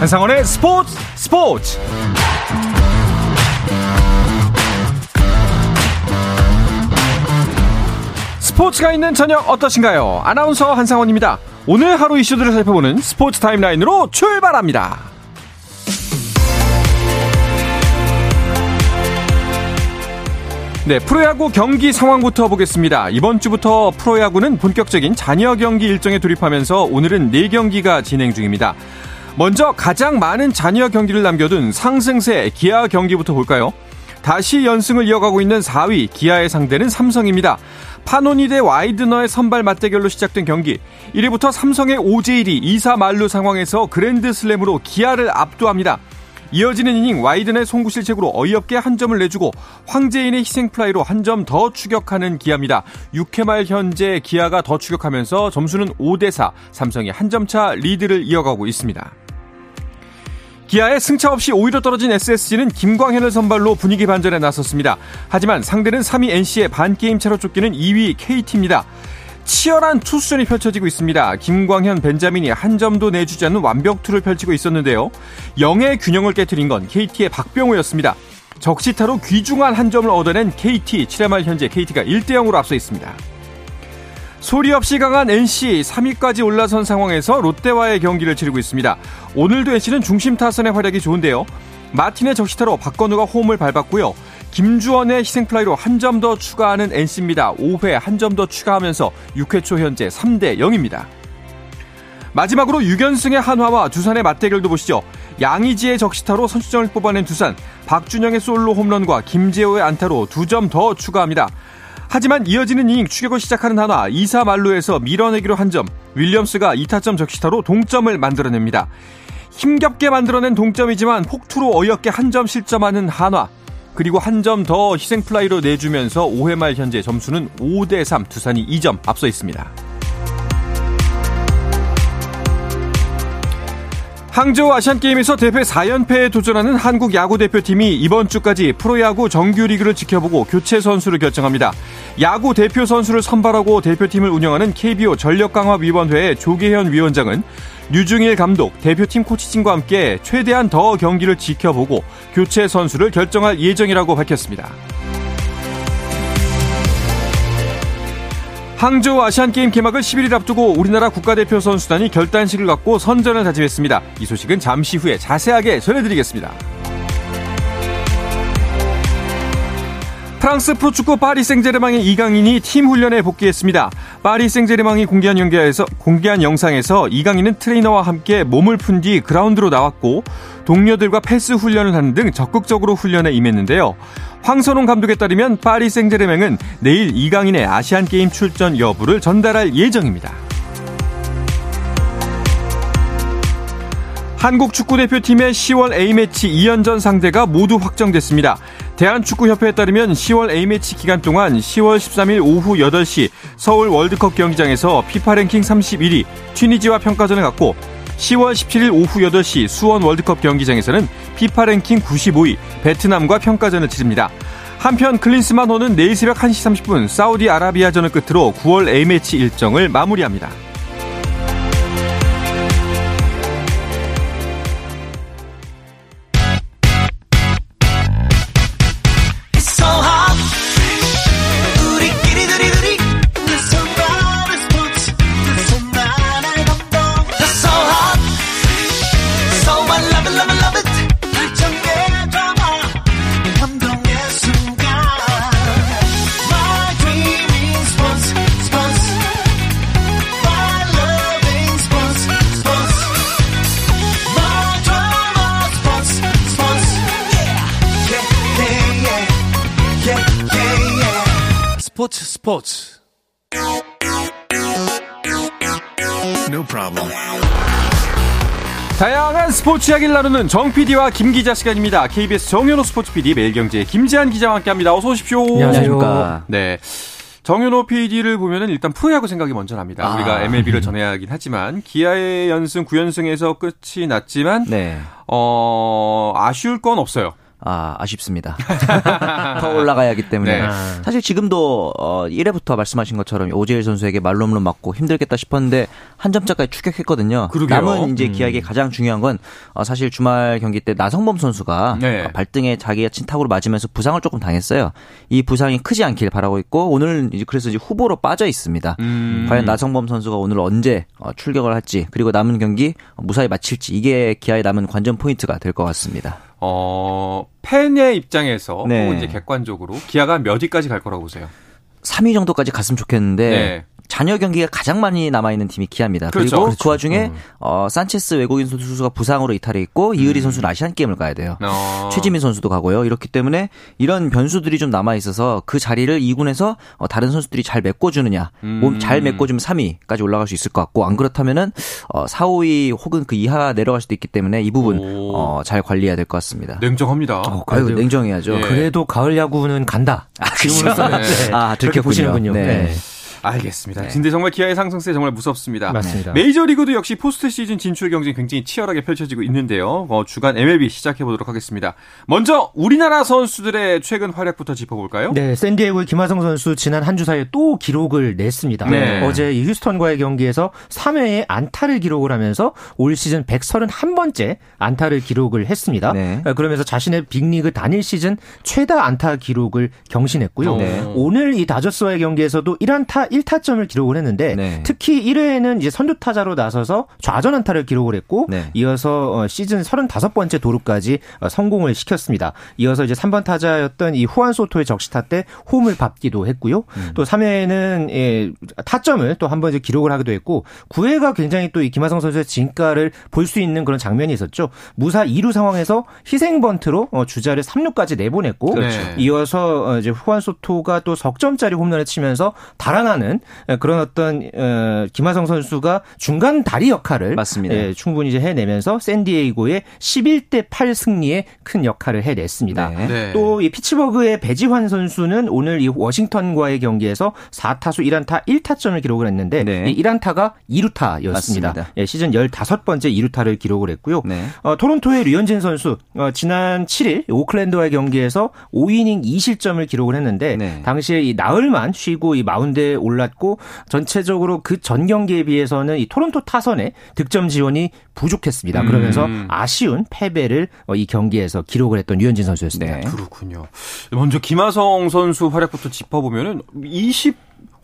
한상원의 스포츠 스포츠 스포츠가 있는 저녁 어떠신가요? 아나운서 한상원입니다. 오늘 하루 이슈들을 살펴보는 스포츠 타임라인으로 출발합니다. 네, 프로야구 경기 상황부터 보겠습니다. 이번 주부터 프로야구는 본격적인 잔여 경기 일정에 돌입하면서 오늘은 4경기가 진행 중입니다. 먼저 가장 많은 잔여 경기를 남겨둔 상승세 기아 경기부터 볼까요? 다시 연승을 이어가고 있는 4위 기아의 상대는 삼성입니다. 파노니 대 와이드너의 선발 맞대결로 시작된 경기. 1회부터 삼성의 오재일이 2사 만루 상황에서 그랜드슬램으로 기아를 압도합니다. 이어지는 이닝 와이드너의 송구 실책으로 어이없게 한 점을 내주고 황대인의 희생플라이로 한 점 더 추격하는 기아입니다. 6회 말 현재 기아가 더 추격하면서 점수는 5대4, 삼성이 한 점 차 리드를 이어가고 있습니다. 기아의 승차 없이 5위로 떨어진 SSG는 김광현을 선발로 분위기 반전에 나섰습니다. 하지만 상대는 3위 NC의 반게임 차로 쫓기는 2위 KT입니다. 치열한 투수전이 펼쳐지고 있습니다. 김광현, 벤자민이 한 점도 내주지 않는 완벽투를 펼치고 있었는데요. 영의 균형을 깨뜨린 건 KT의 박병호였습니다. 적시타로 귀중한 한 점을 얻어낸 KT, 7회 말 현재 KT가 1대0으로 앞서 있습니다. 소리 없이 강한 NC 3위까지 올라선 상황에서 롯데와의 경기를 치르고 있습니다. 오늘도 NC는 중심 타선의 활약이 좋은데요. 마틴의 적시타로 박건우가 홈을 밟았고요. 김주원의 희생플라이로 한 점 더 추가하는 NC입니다. 5회 한 점 더 추가하면서 6회 초 현재 3대 0입니다. 마지막으로 6연승의 한화와 두산의 맞대결도 보시죠. 양의지의 적시타로 선취점을 뽑아낸 두산, 박준영의 솔로 홈런과 김재호의 안타로 2점 더 추가합니다. 하지만 이어지는 이닝 추격을 시작하는 한화 2사 말루에서 밀어내기로 한 점, 윌리엄스가 2타점 적시타로 동점을 만들어냅니다. 힘겹게 만들어낸 동점이지만 폭투로 어이없게 한 점 실점하는 한화. 그리고 한 점 더 희생 플라이로 내주면서 5회 말 현재 점수는 5대 3 두산이 2점 앞서 있습니다. 항저우 아시안게임에서 대회 4연패에 도전하는 한국 야구대표팀이 이번 주까지 프로야구 정규리그를 지켜보고 교체 선수를 결정합니다. 야구 대표 선수를 선발하고 대표팀을 운영하는 KBO 전력강화위원회의 조계현 위원장은 류중일 감독, 대표팀 코치진과 함께 최대한 더 경기를 지켜보고 교체 선수를 결정할 예정이라고 밝혔습니다. 항저우 아시안게임 개막을 11일 앞두고 우리나라 국가대표 선수단이 결단식을 갖고 선전을 다짐했습니다. 이 소식은 잠시 후에 자세하게 전해드리겠습니다. 프랑스 프로축구 파리 생제르맹의 이강인이 팀 훈련에 복귀했습니다. 파리 생제르맹이 공개한 연기에서 공개한 영상에서 이강인은 트레이너와 함께 몸을 푼 뒤 그라운드로 나왔고 동료들과 패스 훈련을 하는 등 적극적으로 훈련에 임했는데요. 황선홍 감독에 따르면 파리 생제르맹은 내일 이강인의 아시안 게임 출전 여부를 전달할 예정입니다. 한국 축구대표팀의 10월 A매치 2연전 상대가 모두 확정됐습니다. 대한축구협회에 따르면 10월 A매치 기간 동안 10월 13일 오후 8시 서울 월드컵 경기장에서 피파 랭킹 31위 튀니지와 평가전을 갖고 10월 17일 오후 8시 수원 월드컵 경기장에서는 피파 랭킹 95위 베트남과 평가전을 치릅니다. 한편 클린스만 호는 내일 새벽 1시 30분 사우디아라비아전을 끝으로 9월 A매치 일정을 마무리합니다. 스포츠 No problem. 다양한 스포츠 이야기를 나누는 정 PD와 김 기자 시간입니다. KBS 정현호 스포츠 PD 매일경제 김지한 기자와 함께합니다. 어서 오십시오. 안녕하십니까. 네. 정윤호 PD를 보면은 일단 프로야구 생각이 먼저 납니다. 아. 우리가 MLB를 전해야 하긴 하지만 기아의 연승 9연승에서 끝이 났지만 네. 어, 아쉬울 건 없어요. 아, 아쉽습니다. 더 올라가야 하기 때문에. 네. 사실 지금도 어 1회부터 말씀하신 것처럼 오재일 선수에게 말로홈런 맞고 힘들겠다 싶었는데 한 점차까지 추격했거든요. 그러게요. 남은 이제 음. 기아에게 가장 중요한 건 어, 사실 주말 경기 때 나성범 선수가 네. 어, 발등에 자기가 친탁으로 맞으면서 부상을 조금 당했어요. 이 부상이 크지 않길 바라고 있고 오늘 이제 그래서 이제 후보로 빠져 있습니다. 음. 과연 나성범 선수가 오늘 언제 어, 출격을 할지 그리고 남은 경기 무사히 마칠지 이게 기아의 남은 관전 포인트가 될 것 같습니다. 어, 팬의 입장에서 네. 혹은 이제 객관적으로 기아가 몇 위까지 갈 거라고 보세요? 3위 정도까지 갔으면 좋겠는데 네. 잔여 경기가 가장 많이 남아 있는 팀이 기아입니다. 그렇죠. 그리고 그렇죠. 그 와중에 음. 어, 산체스 외국인 선수가 부상으로 이탈해 있고 이의리 음. 선수는 아시안 게임을 가야 돼요. 어. 최지민 선수도 가고요. 이렇기 때문에 이런 변수들이 좀 남아 있어서 그 자리를 2군에서 어, 다른 선수들이 잘 메꿔주느냐, 음. 몸잘 메꿔주면 3위까지 올라갈 수 있을 것 같고 안 그렇다면은 어, 4, 5위 혹은 그 이하 내려갈 수도 있기 때문에 이 부분 어, 잘 관리해야 될 것 같습니다. 냉정합니다. 어, 아유, 냉정해야죠. 예. 그래도 가을 야구는 간다. 아, 그렇죠. 네. 아, 들켜 보시는군요. 네. 네. 알겠습니다. 네. 근데 정말 기아의 상승세 정말 무섭습니다. 맞습니다. 메이저리그도 역시 포스트 시즌 진출 경쟁이 굉장히 치열하게 펼쳐지고 있는데요. 어, 주간 MLB 시작해 보도록 하겠습니다. 먼저 우리나라 선수들의 최근 활약부터 짚어볼까요? 네, 샌디에고의 김하성 선수 지난 한 주 사이에 또 기록을 냈습니다. 네. 어제 휴스턴과의 경기에서 3회에 안타를 기록을 하면서 올 시즌 131번째 안타를 기록을 했습니다. 네. 어, 그러면서 자신의 빅리그 단일 시즌 최다 안타 기록을 경신했고요. 네. 오늘 이 다저스와의 경기에서도 1안타 1타점을 기록을 했는데 네. 특히 1회에는 이제 선두 타자로 나서서 좌전 안타를 기록을 했고 네. 이어서 어, 시즌 35번째 도루까지 어, 성공을 시켰습니다. 이어서 이제 3번 타자였던 이 후안 소토의 적시타 때 홈을 밟기도 했고요. 음. 또 3회에는 예, 타점을 또 한번 기록을 하기도 했고 9회가 굉장히 또 이 김하성 선수의 진가를 볼 수 있는 그런 장면이 있었죠. 무사 2루 상황에서 희생 번트로 어, 주자를 3루까지 내보냈고 그렇죠. 이어서 이제 후안 소토가 또 석점짜리 홈런을 치면서 달아나는 하는 그런 어떤 어, 김하성 선수가 중간 다리 역할을 맞습니다. 예, 충분히 이제 해내면서 샌디에이고의 11대 8 승리에 큰 역할을 해냈습니다. 네. 네. 또이 피츠버그의 배지환 선수는 오늘 이 워싱턴과의 경기에서 4타수 1안타 1타점을 기록을 했는데 네. 이 1안타가 2루타였습니다. 예, 시즌 15번째 2루타를 기록을 했고요. 네. 어, 토론토의 류현진 선수 어, 지난 7일 오클랜드와의 경기에서 5이닝 2실점을 기록을 했는데 네. 당시에 이 나흘만 쉬고 이 마운드에 올 랐고 전체적으로 그 전 경기에 비해서는 이 토론토 타선의 득점 지원이 부족했습니다. 그러면서 음. 아쉬운 패배를 어, 이 경기에서 기록을 했던 류현진 선수였습니다. 네. 그렇군요. 먼저 김하성 선수 활약부터 짚어보면은 20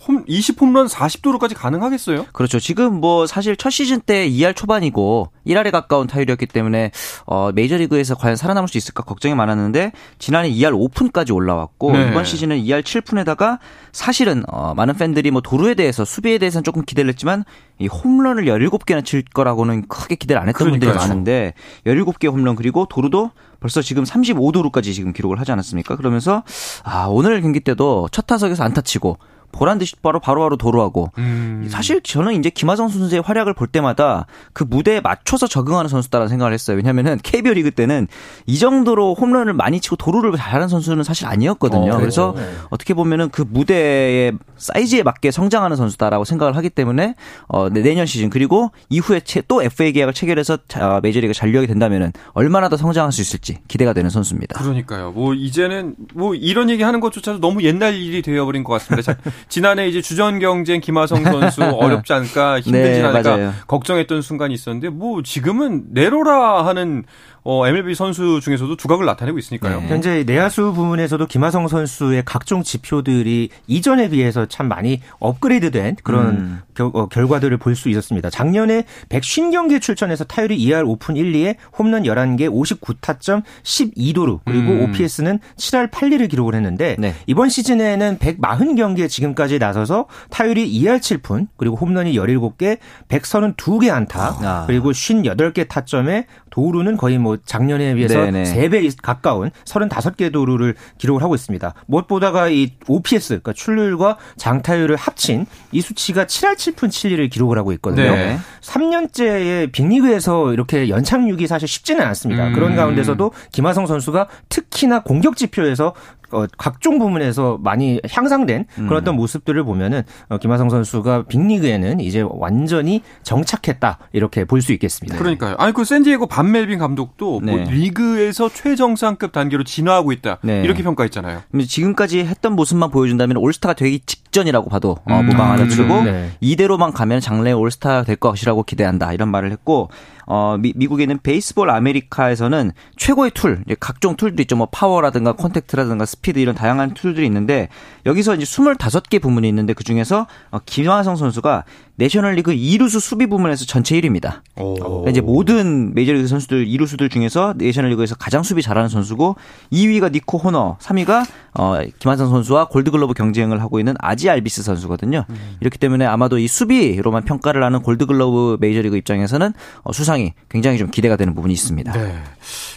홈, 20홈런 40도루까지 가능하겠어요? 그렇죠. 지금 뭐 사실 첫 시즌 때 2할 초반이고 1할에 가까운 타율이었기 때문에 어 메이저리그에서 과연 살아남을 수 있을까 걱정이 많았는데 지난해 2할 오픈까지 올라왔고 네. 이번 시즌은 2할 7푼에다가 사실은 어 많은 팬들이 뭐 도루에 대해서 수비에 대해서는 조금 기대를 했지만 이 홈런을 17개나 칠 거라고는 크게 기대를 안 했던 그러니까요. 분들이 많은데 17개 홈런 그리고 도루도 벌써 지금 35도루까지 지금 기록을 하지 않았습니까? 그러면서 아 오늘 경기 때도 첫 타석에서 안타 치고 보란 듯이 바로 바로바로 도루하고 음. 사실 저는 이제 김하성 선수의 활약을 볼 때마다 그 무대에 맞춰서 적응하는 선수다라는 생각을 했어요. 왜냐면은 KBO 리그 때는 이 정도로 홈런을 많이 치고 도루를 잘하는 선수는 사실 아니었거든요. 어, 그래서 네. 어떻게 보면은 그 무대의 사이즈에 맞게 성장하는 선수다라고 생각을 하기 때문에 어 내년 시즌 그리고 이후에 또 FA 계약을 체결해서 메이저리그 잔류하게 된다면은 얼마나 더 성장할 수 있을지 기대가 되는 선수입니다. 그러니까요. 뭐 이제는 뭐 이런 얘기 하는 것조차도 너무 옛날 일이 되어버린 것 같습니다. 지난해 이제 주전 경쟁 김하성 선수 어렵지 않을까 힘들지 네, 않을까 맞아요. 걱정했던 순간이 있었는데 뭐 지금은 내로라 하는 어, MLB 선수 중에서도 두각을 나타내고 있으니까요. 네. 현재 내야수 부분에서도 김하성 선수의 각종 지표들이 이전에 비해서 참 많이 업그레이드된 그런 음. 겨, 어, 결과들을 볼 수 있었습니다. 작년에 150경기 출전해서 타율이 2할 오픈 1, 2에 홈런 11개 59타점 12도루 그리고 음. OPS는 7할 8리를 기록을 했는데 네. 이번 시즌에는 140경기에 지금까지 나서서 타율이 2할 7푼 그리고 홈런이 17개 132개 안타 아. 그리고 58개 타점에 도루는 거의 뭐 작년에 비해서 네네. 3배 가까운 35개 도루를 기록을 하고 있습니다. 무엇보다가 이 OPS, 그러니까 출루율과 장타율을 합친 이 수치가 7할 7푼 7리를 기록을 하고 있거든요. 네. 3년째의 빅리그에서 이렇게 연착륙이 사실 쉽지는 않습니다. 음. 그런 가운데서도 김하성 선수가 특히나 공격 지표에서 어, 각종 부문에서 많이 향상된 그런 음. 어떤 모습들을 보면은 어, 김하성 선수가 빅리그에는 이제 완전히 정착했다 이렇게 볼 수 있겠습니다. 그러니까요. 아니 그 샌디에고 반멜빈 감독도 뭐 네. 뭐 리그에서 최정상급 단계로 진화하고 있다 네. 이렇게 평가했잖아요. 지금까지 했던 모습만 보여준다면 올스타가 되기 직 전이라고 봐도 어, 음. 무방하다 치고 네. 이대로만 가면 장래 올스타 될 것이라고 기대한다 이런 말을 했고 어, 미, 미국에는 베이스볼 아메리카에서는 최고의 툴, 각종 툴도 있죠. 뭐 파워라든가 콘택트라든가 스피드 이런 다양한 툴들이 있는데 여기서 이제 25개 부문이 있는데 그 중에서 어, 김하성 선수가 내셔널리그 2루수 수비 부문에서 전체 1위입니다. 그러니까 이제 모든 메이저리그 선수들 2루수들 중에서 내셔널리그에서 가장 수비 잘하는 선수고 2위가 니코 호너, 3위가 어, 김하성 선수와 골드글러브 경쟁을 하고 있는 오지 알비스 선수거든요. 음. 이렇기 때문에 아마도 이 수비로만 평가를 하는 골드글러브 메이저리그 입장에서는 어, 수상이 굉장히 좀 기대가 되는 부분이 있습니다. 네.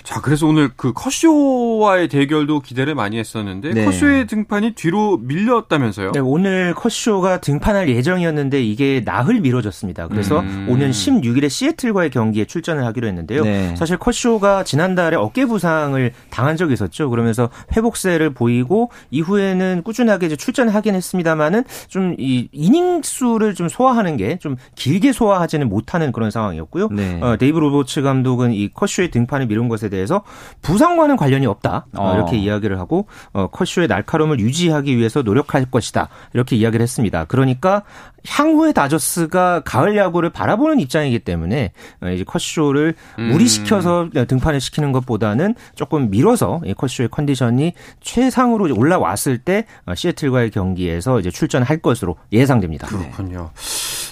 자, 그래서 오늘 그 커쇼와의 대결도 기대를 많이 했었는데 네. 커쇼의 등판이 뒤로 밀렸다면서요? 네, 오늘 커쇼가 등판할 예정이었는데 이게 나흘 미뤄졌습니다. 그래서 음. 오는 16일에 시애틀과의 경기에 출전을 하기로 했는데요. 네. 사실 커쇼가 지난달에 어깨 부상을 당한 적이 있었죠. 그러면서 회복세를 보이고 이후에는 꾸준하게 이제 출전하긴 했습니다 만은 좀 이 이닝 수를 좀 소화하는 게 좀 길게 소화하지는 못하는 그런 상황이었고요. 네. 어, 데이브 로버츠 감독은 이 커쇼의 등판을 미룬 것에 대해서 부상과는 관련이 없다 어. 이렇게 이야기를 하고 어, 커쇼의 날카로움을 유지하기 위해서 노력할 것이다 이렇게 이야기를 했습니다. 그러니까 향후에 다저스가 가을 야구를 바라보는 입장이기 때문에 어, 이제 컷쇼를 음. 무리시켜서 등판을 시키는 것보다는 조금 미뤄서 컷쇼의 컨디션이 최상으로 올라왔을 때 어, 시애틀과의 경기에서 이제 출전할 것으로 예상됩니다. 그렇군요.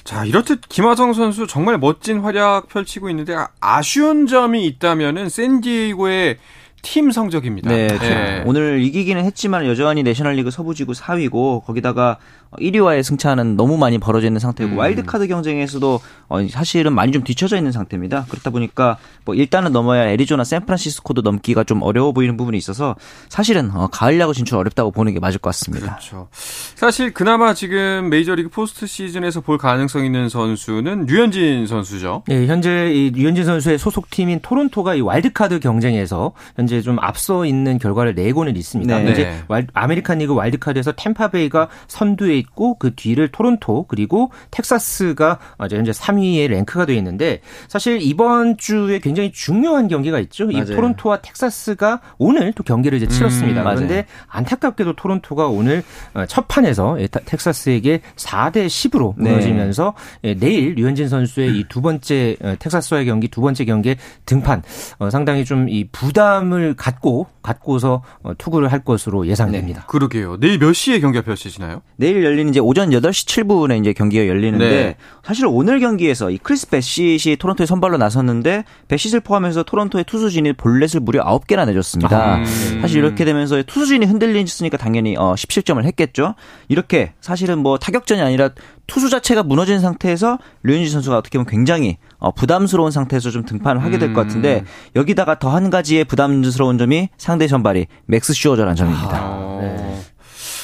자, 이렇듯 김하성 선수 정말 멋진 활약 펼치고 있는데 아쉬운 점이 있다면은 샌디에이고의 팀 성적입니다. 네, 네. 오늘 이기기는 했지만 여전히 내셔널리그 서부지구 4위고 거기다가 1위와의 승차는 너무 많이 벌어져 있는 상태고 음. 와일드카드 경쟁에서도 어, 사실은 많이 좀 뒤쳐져 있는 상태입니다. 그렇다 보니까 뭐 일단은 넘어야 애리조나 샌프란시스코도 넘기가 좀 어려워 보이는 부분이 있어서 사실은 어, 가을 야구 진출 어렵다고 보는 게 맞을 것 같습니다. 그렇죠. 사실 그나마 지금 메이저리그 포스트 시즌에서 볼 가능성 있는 선수는 류현진 선수죠. 네, 현재 이 류현진 선수의 소속팀인 토론토가 이 와일드카드 경쟁에서 현재 좀 앞서 있는 결과를 내고는 있습니다. 네. 이제 아메리칸 리그 와일드카드에서 템파베이가 선두에 있고 그 뒤를 토론토 그리고 텍사스가 현재 3위에 랭크가 되어 있는데 사실 이번 주에 굉장히 중요한 경기가 있죠. 맞아요. 이 토론토와 텍사스가 오늘 또 경기를 이제 치렀습니다. 음, 그런데 안타깝게도 토론토가 오늘 어, 첫 판에서 텍사스에게 4대 10으로 무너지면서 네. 내일 류현진 선수의 이 두 번째 어, 텍사스와의 경기 두 번째 경기에 등판 어, 상당히 좀 이 부담을 갖고 갖고서 투구를 할 것으로 예상됩니다. 네. 그러게요. 내일 몇 시에 경기가 펼쳐지나요? 내일 열리는 이제 오전 8시 7분에 이제 경기가 열리는데 네. 사실 오늘 경기에서 이 크리스 배싯이 토론토에 선발로 나섰는데 배싯을 포함해서 토론토의 투수진이 볼넷을 무려 9개나 내줬습니다. 아, 음. 사실 이렇게 되면서 투수진이 흔들리니까 당연히 어 10실점을 했겠죠. 이렇게 사실은 뭐 타격전이 아니라 투수 자체가 무너진 상태에서 류현진 선수가 어떻게 보면 굉장히 어, 부담스러운 상태에서 좀 등판을 하게 될 것 같은데 음. 여기다가 더 한 가지의 부담스러운 점이 상대 선발이 맥스 슈어저라는 점입니다. 아, 네.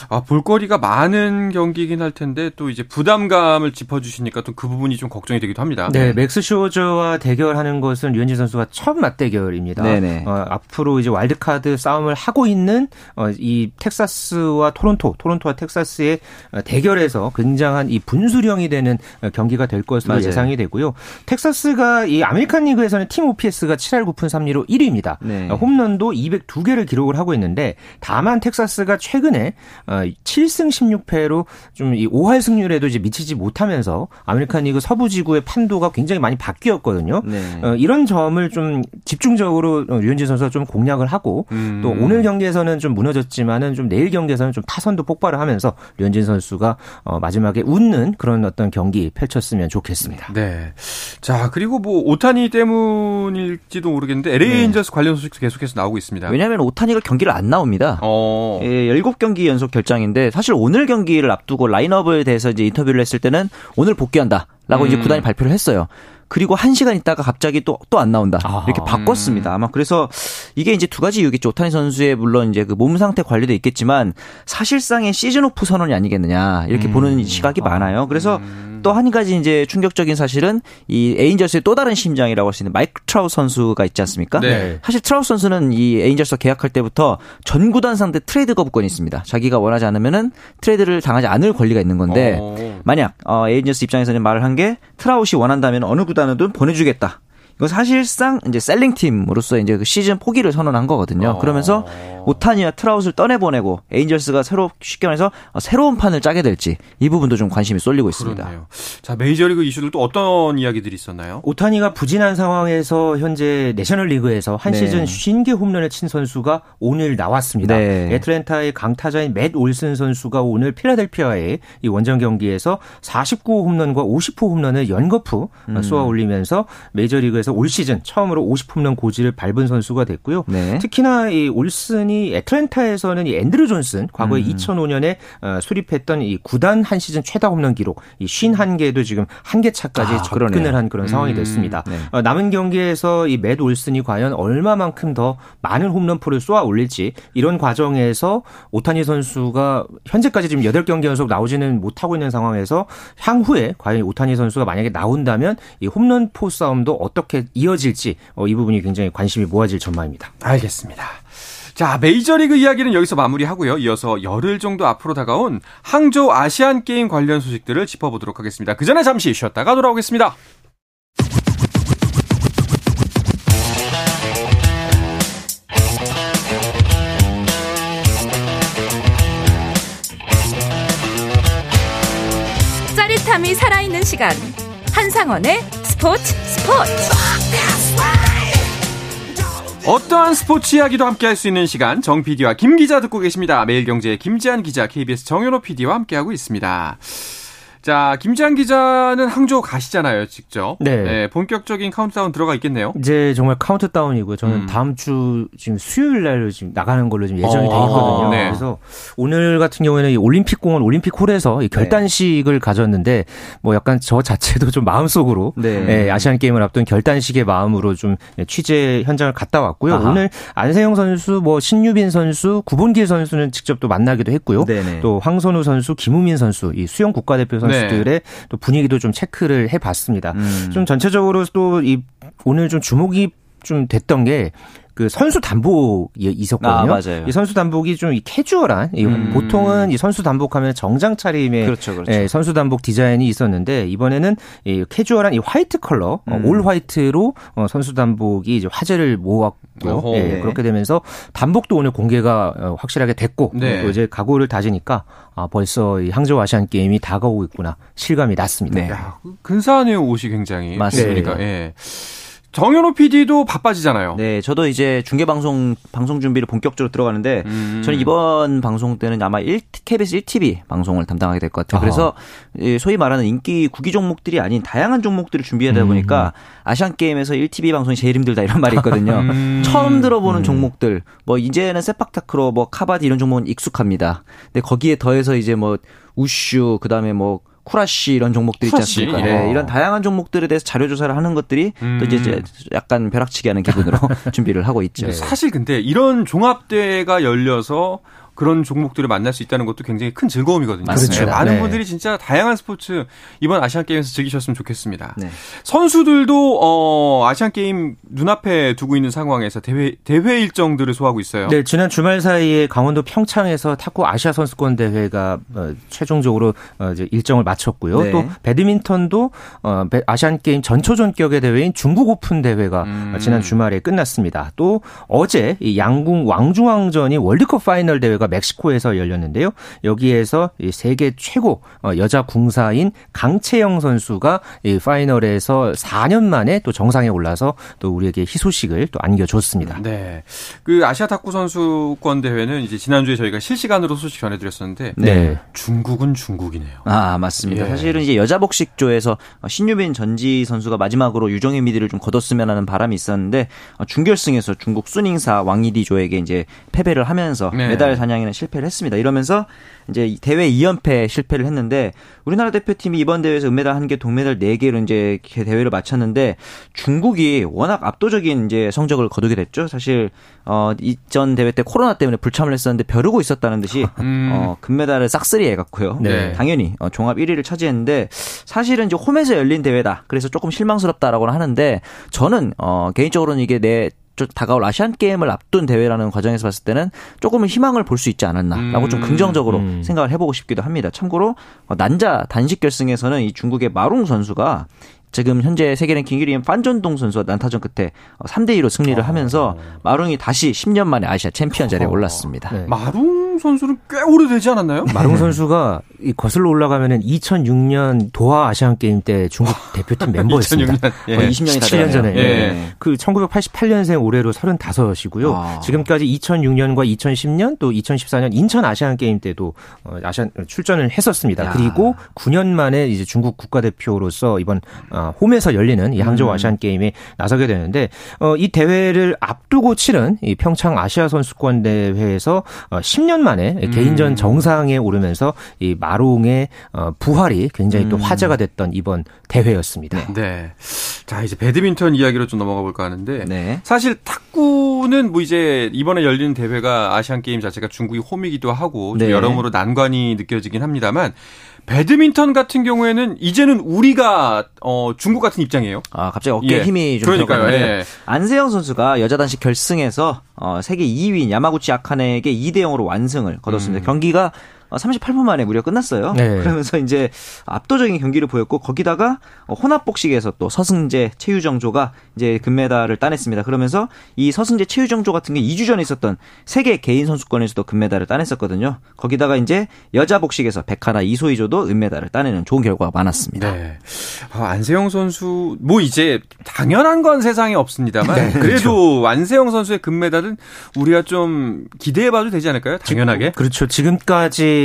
아, 볼거리가 많은 경기이긴 할 텐데 또 이제 부담감을 짚어주시니까 또 그 부분이 좀 걱정이 되기도 합니다. 네, 맥스 슈어저와 대결하는 것은 류현진 선수가 첫 맞대결입니다. 네네. 어, 앞으로 이제 와일드카드 싸움을 하고 있는 어, 이 텍사스와 토론토, 토론토와 텍사스의 어, 대결에서 굉장한 이 분수령이 되는 어, 경기가 될 것으로 맞아요. 예상이 되고요. 텍사스가 이 아메리칸 리그에서는 팀 OPS가 7할 9푼 3리로 1위입니다. 네. 홈런도 202개를 기록을 하고 있는데 다만 텍사스가 최근에 7승 어, 16패로 좀 이 5할 승률에도 이제 미치지 못하면서 아메리칸 리그 서부 지구의 판도가 굉장히 많이 바뀌었거든요. 네. 어, 이런 점을 좀 집중적으로 류현진 선수가 좀 공략을 하고 음. 또 오늘 경기에서는 좀 무너졌지만은 좀 내일 경기에서는 좀 타선도 폭발을 하면서 류현진 선수가 어, 마지막에 웃는 그런 어떤 경기 펼쳤으면 좋겠습니다. 네. 자, 그리고 뭐 오타니 때문일지도 모르겠는데 LA 네. 인저스 관련 소식도 계속해서 나오고 있습니다. 왜냐하면 오타니가 경기를 안 나옵니다. 어. 예, 7경기 연속 결 장인데 사실 오늘 경기를 앞두고 라인업에 대해서 이제 인터뷰를 했을 때는 오늘 복귀한다라고 음. 이제 구단이 발표를 했어요. 그리고 한 시간 있다가 갑자기 또 또 안 나온다 아. 이렇게 바꿨습니다. 아마 그래서 이게 이제 두 가지 이유겠죠. 오타니 선수의 물론 이제 그 몸 상태 관리도 있겠지만 사실상의 시즌 오프 선언이 아니겠느냐 이렇게 음. 보는 시각이 많아요. 그래서 음. 또 한 가지 이제 충격적인 사실은 이 에인절스의 또 다른 심장이라고 할 수 있는 마이크 트라웃 선수가 있지 않습니까? 네. 사실 트라웃 선수는 이 에인절스와 계약할 때부터 전 구단 상대 트레이드 거부권이 있습니다. 자기가 원하지 않으면은 트레이드를 당하지 않을 권리가 있는 건데 어. 만약 어, 에인절스 입장에서는 말을 한 게 트라웃이 원한다면 어느 구단에도 보내주겠다. 이거 사실상 이제 selling 팀으로서 이제 그 시즌 포기를 선언한 거거든요. 어. 그러면서 오타니와 트라웃을 떠내보내고 에인절스가 새로 쉽게 말해서 새로운 판을 짜게 될지 이 부분도 좀 관심이 쏠리고 있습니다. 그렇네요. 자 메이저리그 이슈들 또 어떤 이야기들이 있었나요? 오타니가 부진한 상황에서 현재 내셔널리그에서 한 네. 시즌 50개 홈런을 친 선수가 오늘 나왔습니다. 네. 애틀랜타의 강타자인 맷 올슨 선수가 오늘 필라델피아의 이 원정 경기에서 49호 홈런과 50호 홈런을 연거푸 음. 쏘아 올리면서 메이저리그 에서 올 시즌 처음으로 50홈런 고지를 밟은 선수가 됐고요. 네. 특히나 이 올슨이 애틀랜타에서는 이 앤드루 존스 과거에 음. 2005년에 어, 수립했던 이 구단 한 시즌 최다 홈런 기록 이 51개도 지금 한 개 차까지 아, 접근을 그러네요. 한 그런 상황이 음. 됐습니다. 네. 어, 남은 경기에서 이 맷 올슨이 과연 얼마만큼 더 많은 홈런포를 쏘아 올릴지 이런 과정에서 오타니 선수가 현재까지 지금 8경기 연속 나오지는 못하고 있는 상황에서 향후에 과연 오타니 선수가 만약에 나온다면 이 홈런포 싸움도 어떻게 이어질지 어, 이 부분이 굉장히 관심이 모아질 전망입니다. 알겠습니다. 자, 메이저리그 이야기는 여기서 마무리하고요. 이어서 열흘 정도 앞으로 다가온 항저우 아시안 게임 관련 소식들을 짚어보도록 하겠습니다. 그 전에 잠시 쉬었다가 돌아오겠습니다. 짜릿함이 살아있는 시간. 한상원의 스포츠 스포츠. 어떠한 스포츠 이야기도 함께 할 수 있는 시간 정 PD와 김 기자 듣고 계십니다. 매일경제 김지한 기자, KBS 정현호 PD와 함께하고 있습니다. 자, 김지한 기자는 항저우 가시잖아요, 직접. 네. 네. 본격적인 카운트다운 들어가 있겠네요. 이제 정말 카운트다운이고요. 저는 음. 다음 주 지금 수요일 날 지금 나가는 걸로 지금 예정이 돼 어. 있거든요. 네. 그래서 오늘 같은 경우에는 이 올림픽 공원 올림픽 홀에서 이 결단식을 네. 가졌는데 뭐 약간 저 자체도 좀 마음속으로 네. 네, 아시안 게임을 앞둔 결단식의 마음으로 좀 취재 현장을 갔다 왔고요. 아하. 오늘 안세영 선수, 뭐 신유빈 선수, 구본길 선수는 직접 또 만나기도 했고요. 네네. 또 황선우 선수, 김우민 선수, 이 수영 국가대표 선수 선수들의 네. 또 분위기도 좀 체크를 해봤습니다. 음. 좀 전체적으로 또 이 오늘 좀 주목이 좀 됐던 게 그 선수 단복이 있었거든요. 아, 이 선수 단복이 좀 캐주얼한 음. 보통은 이 선수 단복하면 정장 차림의 그렇죠, 그렇죠. 예, 선수 단복 디자인이 있었는데 이번에는 이 캐주얼한 이 화이트 컬러 어, 음. 올 화이트로 어, 선수 단복이 이제 화제를 모았고 예, 네. 그렇게 되면서 단복도 오늘 공개가 어, 확실하게 됐고 네. 또 이제 각오를 다지니까 아, 벌써 이 항저우 아시안 게임이 다가오고 있구나 실감이 났습니다. 네. 야, 근사하네요 옷이 굉장히 맞습니다. 네. 예. 정현호 PD도 바빠지잖아요. 네, 저도 이제 중계 방송 방송 준비를 본격적으로 들어가는데 음. 저는 이번 방송 때는 아마 1 KBS 1TV 방송을 담당하게 될 것 같아요. 그래서 소위 말하는 인기 구기 종목들이 아닌 다양한 종목들을 준비하다 음. 보니까 아시안 게임에서 1TV 방송이 제일 힘들다 이런 말이 있거든요. 음. 처음 들어보는 음. 종목들 뭐 이제는 세팍타크로 뭐 카바디 이런 종목은 익숙합니다. 근데 거기에 더해서 이제 뭐 우슈 그다음에 뭐 쿠라시 이런 종목들 있지 않습니까? 네, 이런 다양한 종목들에 대해서 자료 조사를 하는 것들이 음. 또 이제 약간 벼락치기 하는 기분으로 준비를 하고 있죠. 네. 사실 근데 이런 종합대회가 열려서 그런 종목들을 만날 수 있다는 것도 굉장히 큰 즐거움이거든요. 그렇죠. 네, 많은 네. 분들이 진짜 다양한 스포츠 이번 아시안 게임에서 즐기셨으면 좋겠습니다. 네. 선수들도 어 아시안 게임 눈앞에 두고 있는 상황에서 대회 대회 일정들을 소화하고 있어요. 네, 지난 주말 사이에 강원도 평창에서 탁구 아시아 선수권 대회가 어, 최종적으로 어, 이제 일정을 마쳤고요. 네. 또 배드민턴도 어 아시안 게임 전초전격의 대회인 중국 오픈 대회가 음. 지난 주말에 끝났습니다. 또 어제 이 양궁 왕중왕전이 월드컵 파이널 대회가 대회가 멕시코에서 열렸는데요. 여기에서 세계 최고 어, 여자 궁사인 강채영 선수가 이 파이널에서 4년 만에 또 정상에 올라서 또 우리에게 희소식을 또 안겨줬습니다. 네. 그 아시아 탁구 선수권 대회는 이제 지난주에 저희가 실시간으로 소식 전해드렸었는데 네. 중국은 중국이네요. 아 맞습니다. 예. 사실은 이제 여자 복식조에서 신유빈 전지 선수가 마지막으로 유종의 미디를 좀 거뒀으면 하는 바람이 있었는데 어, 준결승에서 중국 순잉사 왕이디조에게 이제 패배를 하면서 네. 메달 사냥 사냥에는 실패를 했습니다. 이러면서 이제 대회 2연패 실패를 했는데 우리나라 대표팀이 이번 대회에서 은메달 1개, 동메달 4개로 이제 대회를 마쳤는데 중국이 워낙 압도적인 이제 성적을 거두게 됐죠. 사실 어 이전 대회 때 코로나 때문에 불참을 했었는데 벼르고 있었다는 듯이 음. 어 금메달을 싹쓸이 해 갔고요. 네. 당연히 어, 종합 1위를 차지했는데 사실은 이제 홈에서 열린 대회다. 그래서 조금 실망스럽다라고는 하는데 저는 어 개인적으로는 이게 내 다가올 아시안 게임을 앞둔 대회라는 과정에서 봤을 때는 조금은 희망을 볼 수 있지 않았나라고 음. 좀 긍정적으로 음. 생각을 해보고 싶기도 합니다. 참고로 어, 남자 단식 결승에서는 이 중국의 마룽 선수가 지금 현재 세계 랭킹 1위인 판전둥 선수와 난타전 끝에 3대 어, 2로 승리를 어. 하면서 마룽이 다시 10년 만에 아시아 챔피언 자리에 올랐습니다. 네. 마룽 선수는 꽤 오래되지 않았나요? 마룽 선수가 거슬러 올라가면은 2006년 도하 아시안 게임 때 중국 대표팀 멤버였습니다. 2006년, 예. 20년이 17년 전에. 예. 그 1988년생 올해로 35이고요. 아. 지금까지 2006년과 2010년 또 2014년 인천 아시안 게임 때도 어, 아시안 출전을 했었습니다. 야. 그리고 9년 만에 이제 중국 국가대표로서 이번 어, 홈에서 열리는 이 항저우 음. 아시안 게임에 나서게 되는데 어, 이 대회를 앞두고 치른 이 평창 아시아 선수권 대회에서 10년 만에 음. 개인전 정상에 오르면서 이 마롱의 어, 부활이 굉장히 또 음. 화제가 됐던 이번 대회였습니다. 네. 자, 이제 배드민턴 이야기로 좀 넘어가 볼까 하는데 네. 사실 탁구는 뭐 이제 이번에 열리는 대회가 아시안 게임 자체가 중국이 홈이기도 하고 네. 여러모로 난관이 느껴지긴 합니다만 배드민턴 같은 경우에는 이제는 우리가 어 중국 같은 입장이에요. 아 갑자기 어깨 예. 힘이 좀 그러니까요. 예. 안세영 선수가 여자 단식 결승에서 어 세계 2위인 야마구치 아카네에게 2대 0으로 완승을 거뒀습니다. 음. 경기가 38분 어, 만에 무려 끝났어요. 네. 그러면서 이제 압도적인 경기를 보였고 거기다가 어, 혼합 복식에서 또 서승재, 최유정조가 이제 금메달을 따냈습니다. 그러면서 이 서승재, 최유정조 같은 게 2주 전에 있었던 세계 개인 선수권에서도 금메달을 따냈었거든요. 거기다가 이제 여자 복식에서 백하나 이소희조도 은메달을 따내는 좋은 결과가 많았습니다. 네. 아, 안세영 선수 뭐 이제 당연한 건 세상에 없습니다만 네, 그래도 그렇죠. 안세영 선수의 금메달은 우리가 좀 기대해봐도 되지 않을까요? 당연하게. 그렇죠. 지금까지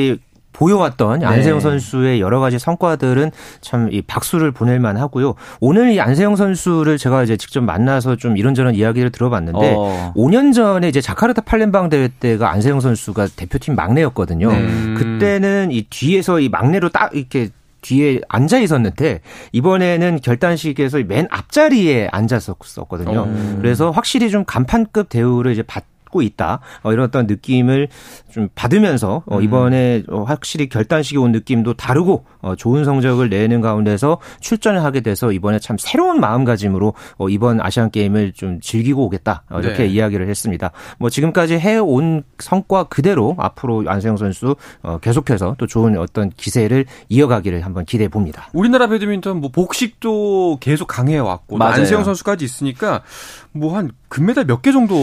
보여왔던 네. 안세영 선수의 여러 가지 성과들은 참 이 박수를 보낼 만 하고요. 오늘 이 안세영 선수를 제가 이제 직접 만나서 좀 이런저런 이야기를 들어봤는데 어. 5년 전에 이제 자카르타 팔렘방 대회 때가 안세영 선수가 대표팀 막내였거든요. 음. 그때는 이 뒤에서 이 막내로 딱 이렇게 뒤에 앉아 있었는데 이번에는 결단식에서 맨 앞자리에 앉았었거든요. 어. 그래서 확실히 좀 간판급 대우를 이제 받 받고 있다. 어, 이런 어떤 느낌을 좀 받으면서 어, 음. 이번에 어, 확실히 결단식이 온 느낌도 다르고 어, 좋은 성적을 내는 가운데서 출전을 하게 돼서 이번에 참 새로운 마음가짐으로 어, 이번 아시안 게임을 좀 즐기고 오겠다. 어, 이렇게 네. 이야기를 했습니다. 뭐 지금까지 해온 성과 그대로 앞으로 안세영 선수 어, 계속해서 또 좋은 어떤 기세를 이어가기를 한번 기대해 봅니다. 우리나라 배드민턴 뭐 복식도 계속 강해 왔고 안세영 선수까지 있으니까 뭐 한 금메달 몇 개 정도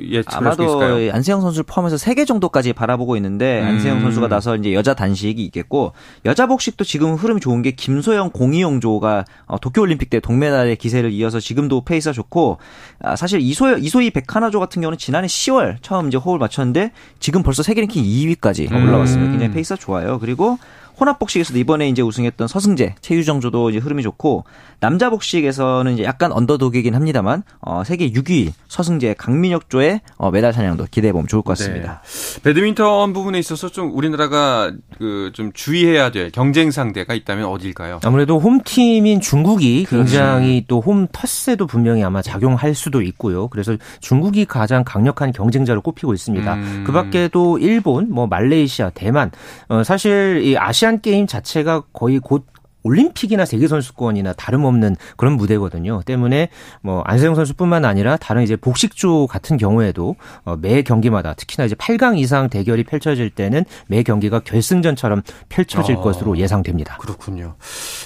예측할 수 있을까요? 안세영 선수를 포함해서 3개 정도까지 바라보고 있는데 음. 안세영 선수가 나서 이제 여자 단식이 있겠고 여자 복식 도 지금 흐름이 좋은 게 김소영 공희용조가 어, 도쿄올림픽 때 동메달의 기세를 이어서 지금도 페이스가 좋고 아, 사실 이소 이소희 백하나조 같은 경우는 지난해 10월 처음 이제 호흡을 맞췄는데 지금 벌써 세계 랭킹 2위까지 음. 올라왔습니다. 굉장히 페이스가 좋아요. 그리고 혼합 복식에서도 이번에 이제 우승했던 서승재, 최유정조도 이제 흐름이 좋고 남자 복식에서는 이제 약간 underdog이긴 합니다만 어, 세계 6위 서승재, 강민혁조의 어, 메달 사냥도 기대해 보면 좋을 것 같습니다. 네. 배드민턴 부분에 있어서 좀 우리나라가 그 좀 주의해야 될 경쟁 상대가 있다면 어딜까요? 아무래도 홈팀인 중국이 그렇죠. 굉장히 또 홈 텃세도 분명히 아마 작용할 수도 있고요. 그래서 중국이 가장 강력한 경쟁자로 꼽히고 있습니다. 음. 그 밖에도 일본, 뭐 말레이시아, 대만 어, 사실 이 아시안 게임 자체가 거의 곧 올림픽이나 세계 선수권이나 다름없는 그런 무대거든요. 때문에 뭐 안세영 선수뿐만 아니라 다른 이제 복식조 같은 경우에도 어, 매 경기마다 특히나 이제 8강 이상 대결이 펼쳐질 때는 매 경기가 결승전처럼 펼쳐질 어, 것으로 예상됩니다. 그렇군요.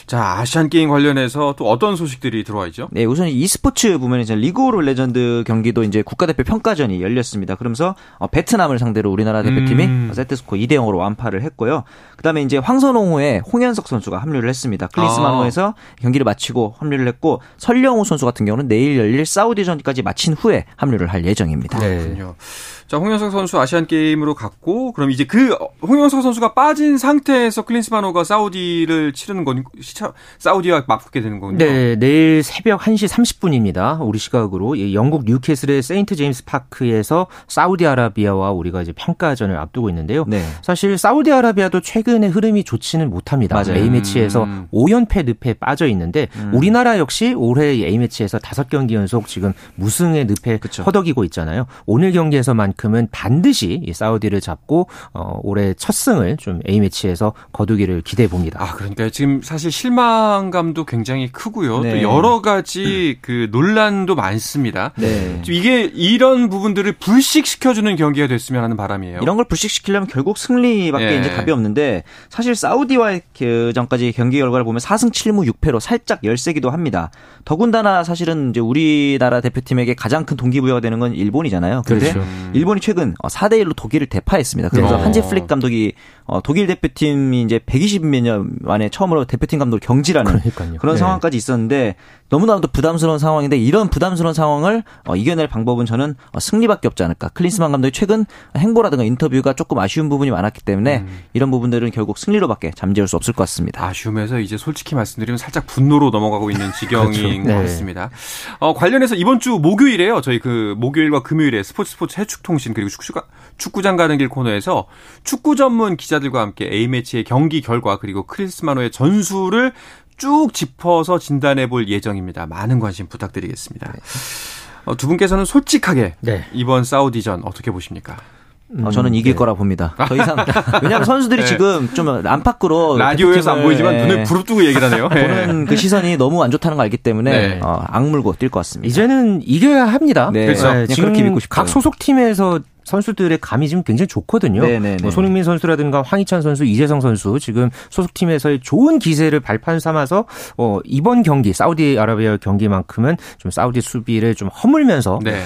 자, 아시안 게임 관련해서 또 어떤 소식들이 들어와 있죠? 네, 우선 e스포츠 부문에 이제 리그 오브 레전드 경기도 이제 국가대표 평가전이 열렸습니다. 그러면서 어, 베트남을 상대로 우리나라 대표팀이 음. 세트 스코어 2대 0으로 완파를 했고요. 그다음에 이제 황선홍호의 홍현석 선수가 합류를 했습니다. 했습니다. 클린스만호에서 아. 경기를 마치고 합류를 했고 설영우 선수 같은 경우는 내일 열릴 사우디전까지 마친 후에 합류를 할 예정입니다. 네. 자, 홍현석 선수 아시안 게임으로 갔고 그럼 이제 그 홍현석 선수가 빠진 상태에서 클린스만호가 사우디를 치르는 건 사우디와 맞붙게 되는 거군요. 네, 내일 새벽 1시 30분입니다. 우리 시각으로 영국 뉴캐슬의 세인트 제임스 파크에서 사우디아라비아와 우리가 이제 평가전을 앞두고 있는데요. 네. 사실 사우디아라비아도 최근에 흐름이 좋지는 못합니다. 맞아요. A 매치에서 음. 5연패 늪에 빠져 있는데 음. 우리나라 역시 올해 A 매치에서 5경기 연속 지금 무승의 늪에 그쵸. 허덕이고 있잖아요. 오늘 경기에서만 만큼은 반드시 이 사우디를 잡고 어, 올해 첫 승을 좀 A 매치에서 거두기를 기대해 봅니다. 아 그러니까 지금 사실 실망감도 굉장히 크고요. 네. 또 여러 가지 그 논란도 많습니다. 네. 이게 이런 부분들을 불식시켜주는 경기가 됐으면 하는 바람이에요. 이런 걸 불식시키려면 결국 승리밖에 네. 이제 답이 없는데 사실 사우디와의 그 전까지 경기 결과를 보면 4승 7무 6패로 살짝 열세기도 합니다. 더군다나 사실은 이제 우리나라 대표팀에게 가장 큰 동기부여가 되는 건 일본이잖아요. 그런데 그렇죠. 일본이 최근 4대 어, 1로 독일을 대파했습니다. 그래서 어. 한지 플릭 감독이 어, 독일 대표팀이 이제 120몇 년 만에 처음으로 대표팀 감독을 경질하는 그러니까요. 그런 네. 상황까지 있었는데 너무나도 부담스러운 상황인데 이런 부담스러운 상황을 어, 이겨낼 방법은 저는 어, 승리밖에 없지 않을까. 클린스만 감독이 최근 행보라든가 인터뷰가 조금 아쉬운 부분이 많았기 때문에 음. 이런 부분들은 결국 승리로밖에 잠재울 수 없을 것 같습니다. 아쉬움에서 이제 솔직히 말씀드리면 살짝 분노로 넘어가고 있는 지경인 그렇죠. 것 네. 같습니다. 어, 관련해서 이번 주 목요일에요. 저희 그 목요일과 금요일에 스포츠 스포츠 해축통신 그리고 축구가, 축구장 가는 길 코너에서 축구 전문 기자 들과 함께 A매치의 경기 결과 그리고 크리스마노의 전술을 쭉 짚어서 진단해 볼 예정입니다. 많은 관심 부탁드리겠습니다. 네. 어, 두 분께서는 솔직하게 네. 이번 사우디전 어떻게 보십니까? 어, 저는 이길 네. 거라 봅니다. 더 이상 왜냐하면 선수들이 네. 지금 좀 안팎으으로 라디오에서 안 보이지만 눈을 네. 부릅뜨고 얘기를 하네요. 보는 그 시선이 너무 안 좋다는 걸 알기 때문에 네. 어, 악물고 뛸 것 같습니다. 이제는 이겨야 합니다. 네. 그렇죠. 지금 그렇게 믿고 싶어요. 각 소속 팀에서 선수들의 감이 지금 굉장히 좋거든요. 뭐 손흥민 선수라든가 황희찬 선수, 이재성 선수 지금 소속팀에서의 좋은 기세를 발판 삼아서 어, 이번 경기 사우디아라비아 경기만큼은 좀 사우디 수비를 좀 허물면서 네.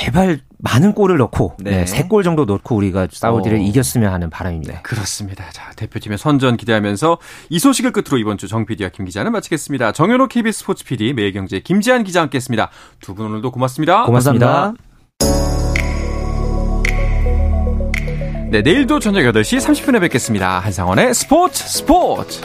제발 많은 골을 넣고 네. 네, 3골 정도 넣고 우리가 사우디를 오. 이겼으면 하는 바람입니다. 네. 그렇습니다. 자, 대표팀의 선전 기대하면서 이 소식을 끝으로 이번 주 정 PD와 김 기자는 마치겠습니다. 정현호 KBS 스포츠 PD, 매일경제 김지한 기자 함께했습니다. 두 분 오늘도 고맙습니다. 고맙습니다. 네, 내일도 저녁 8시 30분에 뵙겠습니다. 한상원의 스포츠 스포츠!